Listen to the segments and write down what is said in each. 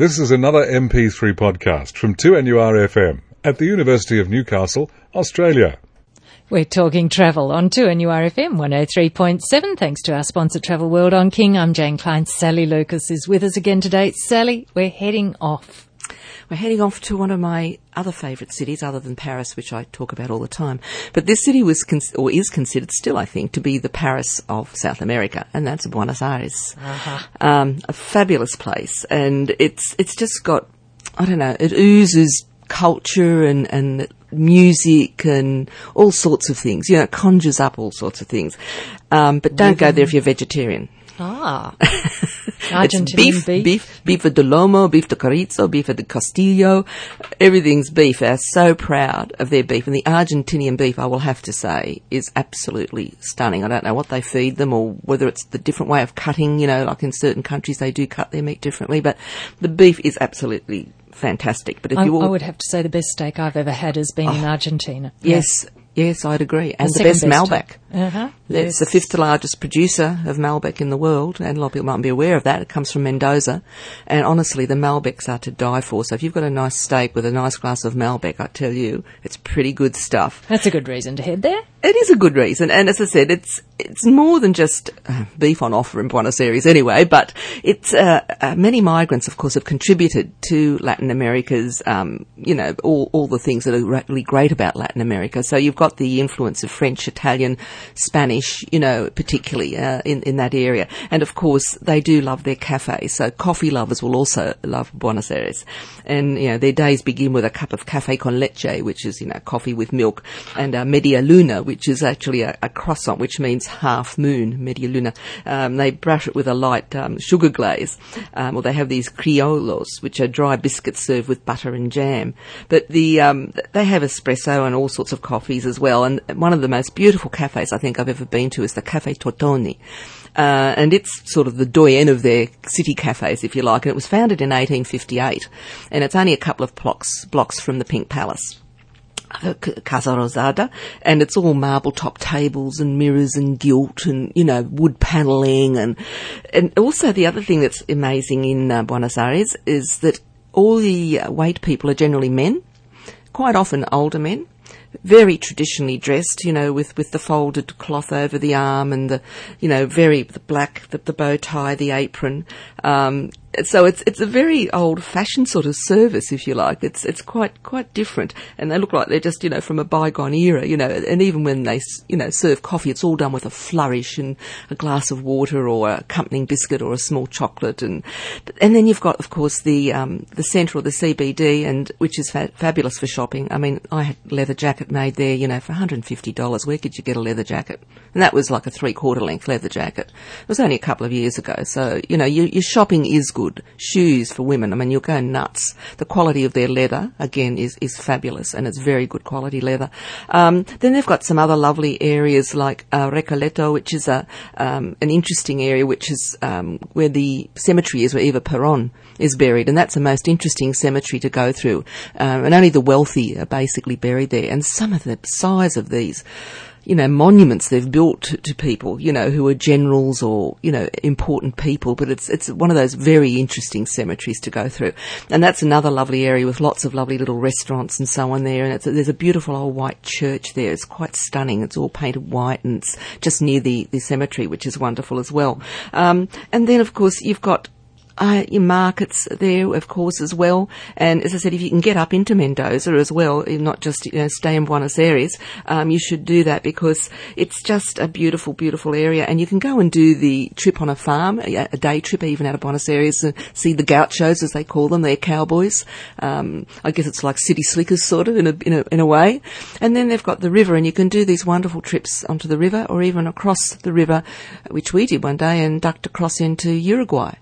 This is another MP3 podcast from 2NURFM at the University of Newcastle, Australia. We're talking travel on 2NURFM 103.7 thanks to our sponsor Travel World on King. I'm Jane Klein. Sally Lucas is with us again today. Sally, we're heading off. We're heading off to one of my other favourite cities, other than Paris, which I talk about all the time. But this city was, cons- or is considered still, I think, to be the Paris of South America, and that's Buenos Aires. Uh-huh. Um, a fabulous place, and it's it's just got, I don't know, it oozes culture and and music and all sorts of things. You know, it conjures up all sorts of things. Um, but don't go there if you're vegetarian. Ah. Argentinian beef, beef, beef, beef de lomo, beef de chorizo, beef de castillo. Everything's beef. They're so proud of their beef. And the Argentinian beef, I will have to say, is absolutely stunning. I don't know what they feed them or whether it's the different way of cutting, you know, like in certain countries they do cut their meat differently, but the beef is absolutely fantastic. But if I, you all, I would have to say the best steak I've ever had has been oh, in Argentina. Yes, Yes, I'd agree. And the, the best, best Malbec. Uh-huh. It's yes. the fifth largest producer of Malbec in the world, and a lot of people mightn't be aware of that. It comes from Mendoza. And honestly, the Malbecs are to die for. So if you've got a nice steak with a nice glass of Malbec, I tell you, it's pretty good stuff. That's a good reason to head there. It is a good reason. And as I said, it's, it's more than just uh, beef on offer in Buenos Aires anyway, but it's, uh, uh, many migrants, of course, have contributed to Latin America's, um, you know, all, all the things that are really great about Latin America. So you've got the influence of French, Italian, Spanish, you know, particularly uh, in in that area. And of course, they do love their cafes. So coffee lovers will also love Buenos Aires. And you know, their days begin with a cup of cafe con leche, which is you know coffee with milk, and uh, media luna, which is actually a, a, croissant, which means half moon. Media luna. Um, they brush it with a light um, sugar glaze, um, or they have these criollos, which are dry biscuits served with butter and jam. But the um, they have espresso and all sorts of coffees as well. And one of the most beautiful cafes I think I've ever been to is the Cafe Tortoni. Uh, and it's sort of the doyen of their city cafes, if you like. And it was founded in 1858, and it's only a couple of blocks blocks from the Pink Palace. Casa Rosada, and it's all marble top tables and mirrors and gilt and, you know, wood panelling and, and also the other thing that's amazing in uh, Buenos Aires is that all the uh, wait people are generally men, quite often older men, very traditionally dressed, you know, with, with the folded cloth over the arm and the, you know, very, the black, the, the bow tie, the apron. Um, so it's it's a very old fashioned sort of service, if you like. It's it's quite quite different, and they look like they're just you know from a bygone era, you know. And even when they you know serve coffee, it's all done with a flourish and a glass of water or a accompanying biscuit or a small chocolate, and and then you've got of course the um, the centre or the CBD, and which is fa- fabulous for shopping. I mean, I had a leather jacket made there, you know, for one hundred and fifty dollars. Where could you get a leather jacket? And that was like a three quarter length leather jacket. It was only a couple of years ago, so you know your, your shopping is good good. Shoes for women, I mean, you'll go nuts. The quality of their leather, again, is, is fabulous and it's very good quality leather. Um, then they've got some other lovely areas like uh, Recoleta, which is a, um, an interesting area, which is um, where the cemetery is, where Eva Peron is buried, and that's the most interesting cemetery to go through. Um, and only the wealthy are basically buried there. And some of the size of these you know, monuments they've built to, to, people, you know, who are generals or, you know, important people, but it's, it's one of those very interesting cemeteries to go through. And that's another lovely area with lots of lovely little restaurants and so on there. And there's a beautiful old white church there. It's quite stunning. It's all painted white and it's just near the, the cemetery, which is wonderful as well. Um, and then of course you've got uh, your markets there, of course, as well. And as I said, if you can get up into Mendoza as well, not just you know, stay in Buenos Aires, um, you should do that because it's just a beautiful, beautiful area. And you can go and do the trip on a farm, a, a day trip even out of Buenos Aires, and see the gauchos as they call them. They're cowboys. Um, I guess it's like city slickers, sort of in a, in a in a way. And then they've got the river, and you can do these wonderful trips onto the river or even across the river, which we did one day, and ducked across into Uruguay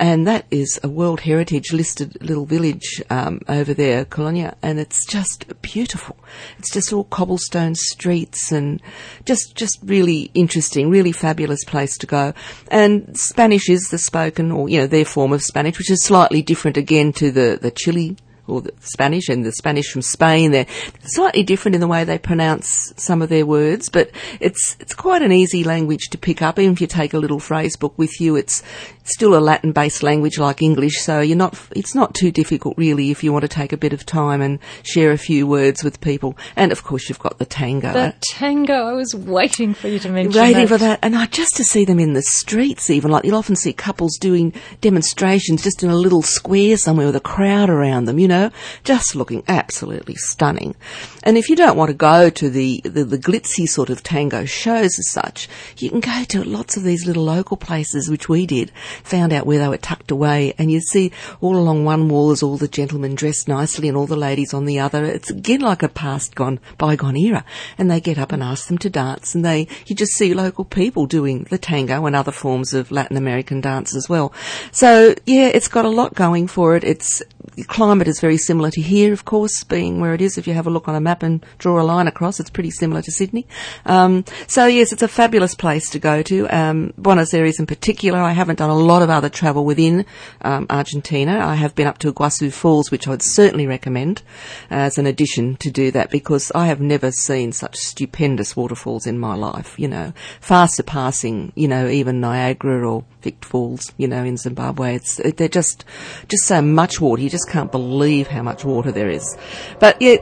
and that is a World Heritage listed little village um, over there, Colonia, and it's just beautiful. It's just all cobblestone streets and just just really interesting, really fabulous place to go. And Spanish is the spoken, or you know, their form of Spanish, which is slightly different again to the the Chile or the Spanish and the Spanish from Spain. They're slightly different in the way they pronounce some of their words, but it's it's quite an easy language to pick up. Even if you take a little phrase book with you, it's still a Latin-based language like English, so you're not. It's not too difficult really if you want to take a bit of time and share a few words with people. And of course, you've got the tango. The tango. I was waiting for you to mention. Waiting that. for that, and I just to see them in the streets, even like you'll often see couples doing demonstrations just in a little square somewhere with a crowd around them. You know, just looking absolutely stunning. And if you don't want to go to the the, the glitzy sort of tango shows as such, you can go to lots of these little local places, which we did found out where they were tucked away, and you see all along one wall is all the gentlemen dressed nicely and all the ladies on the other. It's again like a past gone bygone era, and they get up and ask them to dance, and they you just see local people doing the tango and other forms of Latin American dance as well. So yeah, it's got a lot going for it. It's the climate is very similar to here, of course, being where it is. If you have a look on a map and draw a line across, it's pretty similar to Sydney. Um, so yes, it's a fabulous place to go to. Um, Buenos Aires in particular, I haven't done a lot of other travel within um, Argentina. I have been up to Iguazu Falls, which I would certainly recommend as an addition to do that because I have never seen such stupendous waterfalls in my life. You know, far surpassing, you know, even Niagara or Vic Falls, you know, in Zimbabwe. It's they're just just so much water. You just can't believe how much water there is. But yeah,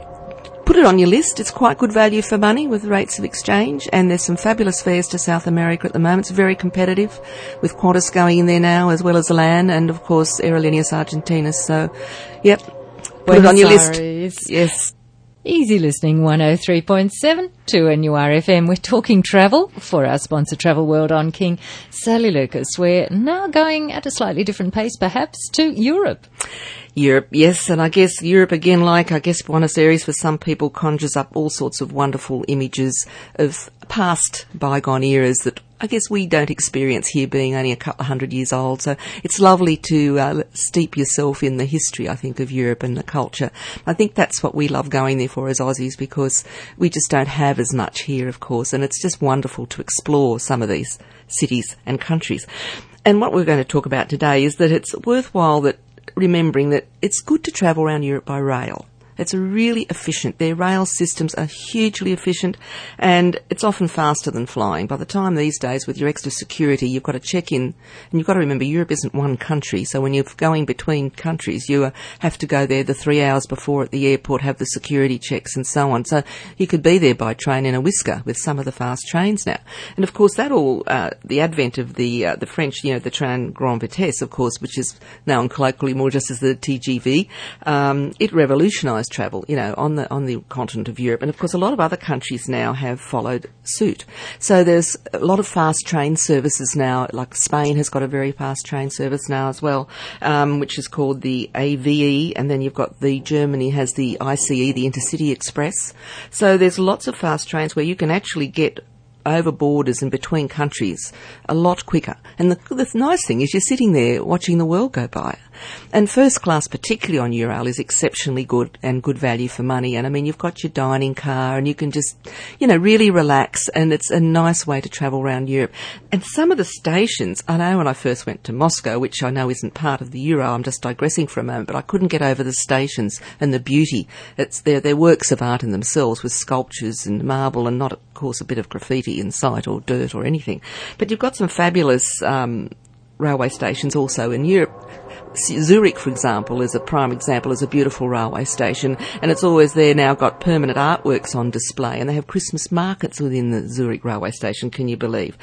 put it on your list. It's quite good value for money with rates of exchange, and there's some fabulous fares to South America at the moment. It's very competitive, with Qantas going in there now, as well as LAN, and of course Aerolíneas Argentinas. So, yep, put it on your list. Yes. Easy listening 103.7 2NURFM. We're talking travel for our sponsor Travel World on King. Sally Lucas. We're now going at a slightly different pace perhaps to Europe. Europe, yes, and I guess Europe again, like I guess Buenos Aires for some people conjures up all sorts of wonderful images of past bygone eras that I guess we don't experience here being only a couple of hundred years old. So it's lovely to uh, steep yourself in the history, I think, of Europe and the culture. I think that's what we love going there for as Aussies because we just don't have as much here, of course, and it's just wonderful to explore some of these cities and countries. And what we're going to talk about today is that it's worthwhile that remembering that it's good to travel around Europe by rail. It's really efficient. Their rail systems are hugely efficient and it's often faster than flying. By the time these days with your extra security, you've got to check in and you've got to remember Europe isn't one country. So when you're going between countries, you uh, have to go there the three hours before at the airport, have the security checks and so on. So you could be there by train in a whisker with some of the fast trains now. And of course that all, uh, the advent of the, uh, the French, you know, the train Grand Vitesse, of course, which is known colloquially more just as the TGV, um, it revolutionised travel, you know, on the on the continent of Europe, and of course, a lot of other countries now have followed suit. So there's a lot of fast train services now. Like Spain has got a very fast train service now as well, um, which is called the AVE, and then you've got the Germany has the ICE, the Intercity Express. So there's lots of fast trains where you can actually get over borders and between countries a lot quicker. And the, the nice thing is you're sitting there watching the world go by. And first class, particularly on Eurail, is exceptionally good and good value for money. And I mean, you've got your dining car and you can just, you know, really relax and it's a nice way to travel around Europe. And some of the stations, I know when I first went to Moscow, which I know isn't part of the Euro, I'm just digressing for a moment, but I couldn't get over the stations and the beauty. It's they're, works of art in themselves with sculptures and marble and not, of course, a bit of graffiti in sight or dirt or anything. But you've got some fabulous, um, railway stations also in Europe. Zurich, for example, is a prime example, is a beautiful railway station, and it's always there now got permanent artworks on display, and they have Christmas markets within the Zurich railway station, can you believe?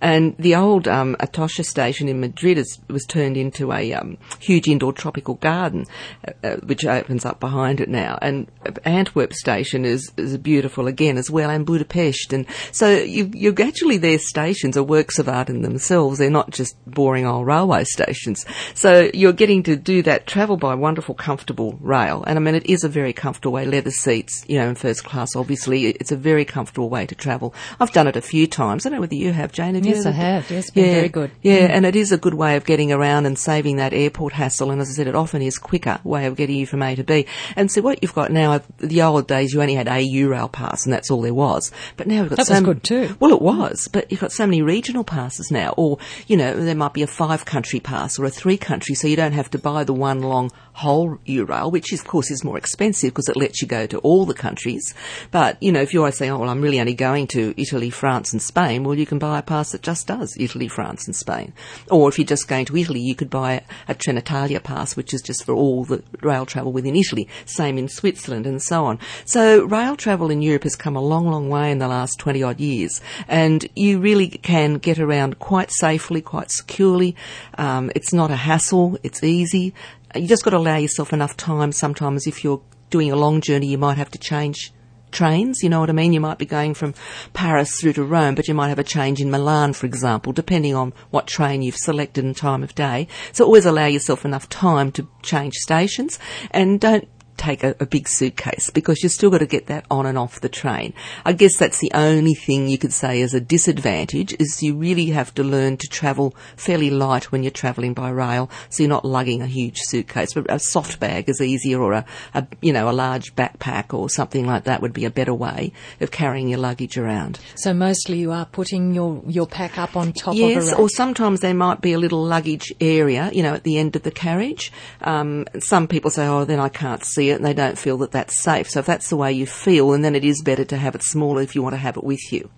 And the old um, Atocha station in Madrid is, was turned into a um, huge indoor tropical garden, uh, uh, which opens up behind it now. And Antwerp station is, is beautiful again as well, and Budapest. And so you, you actually their stations are works of art in themselves. They're not just boring old railway stations. So you're getting to do that travel by wonderful, comfortable rail. And I mean, it is a very comfortable way. Leather seats, you know, in first class. Obviously, it's a very comfortable way to travel. I've done it a few times. I don't know whether you have, Jane. Have Yes, I have. Yes, been yeah, very good. Yeah, mm. and it is a good way of getting around and saving that airport hassle. And as I said, it often is quicker way of getting you from A to B. And so what you've got now, the old days, you only had a Eurail pass, and that's all there was. But now we've got That so was m- good too. Well, it was, but you've got so many regional passes now, or you know, there might be a five country pass or a three country, so you don't have to buy the one long whole Eurail, which is, of course is more expensive because it lets you go to all the countries. But you know, if you're saying, oh well, I'm really only going to Italy, France, and Spain, well, you can buy a pass that just does Italy, France, and Spain. Or if you're just going to Italy, you could buy a Trenitalia pass, which is just for all the rail travel within Italy. Same in Switzerland and so on. So rail travel in Europe has come a long, long way in the last 20 odd years. And you really can get around quite safely, quite securely. Um, it's not a hassle. It's easy. You just got to allow yourself enough time. Sometimes if you're doing a long journey, you might have to change trains, you know what I mean? You might be going from Paris through to Rome, but you might have a change in Milan, for example, depending on what train you've selected and time of day. So always allow yourself enough time to change stations and don't take a, a, big suitcase because you've still got to get that on and off the train. I guess that's the only thing you could say as a disadvantage is you really have to learn to travel fairly light when you're travelling by rail, so you're not lugging a huge suitcase. But a soft bag is easier, or a, a you know a large backpack or something like that would be a better way of carrying your luggage around. So mostly you are putting your your pack up on top yes, of Yes, or sometimes there might be a little luggage area, you know, at the end of the carriage. Um, some people say, oh, then I can't see and they don't feel that that's safe. So if that's the way you feel, and then it is better to have it smaller if you want to have it with you.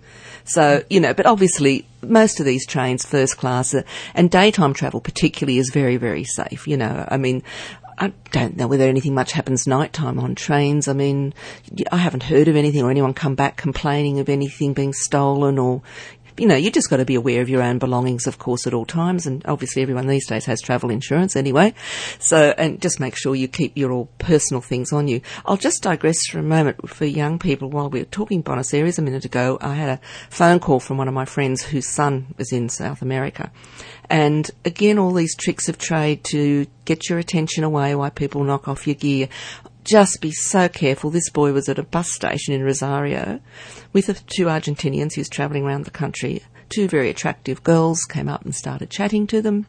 So, you know, but obviously most of these trains, first class, uh, and daytime travel particularly is very, very safe. You know, I mean, I don't know whether anything much happens nighttime on trains. I mean, I haven't heard of anything or anyone come back complaining of anything being stolen or, you know, you just got to be aware of your own belongings, of course, at all times. And obviously, everyone these days has travel insurance anyway. So, and just make sure you keep your all personal things on you. I'll just digress for a moment for young people. While we were talking Buenos Aires a minute ago, I had a phone call from one of my friends whose son was in South America. And again, all these tricks of trade to get your attention away while people knock off your gear just be so careful. This boy was at a bus station in Rosario with two Argentinians who's travelling around the country. Two very attractive girls came up and started chatting to them.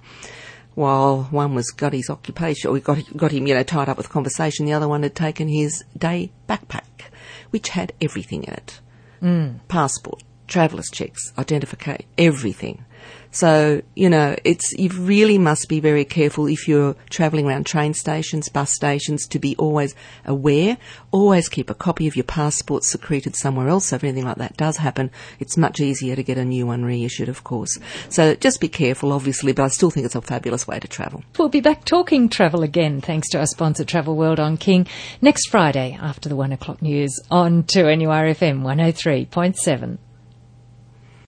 While one was got his occupation, or got got him, you know, tied up with conversation, the other one had taken his day backpack, which had everything in it: mm. passport, traveller's checks, identification, everything. So, you know, it's, you really must be very careful if you're travelling around train stations, bus stations, to be always aware. Always keep a copy of your passport secreted somewhere else. So if anything like that does happen, it's much easier to get a new one reissued, of course. So just be careful, obviously, but I still think it's a fabulous way to travel. We'll be back talking travel again, thanks to our sponsor, Travel World on King, next Friday after the one o'clock news on 2NURFM 103.7.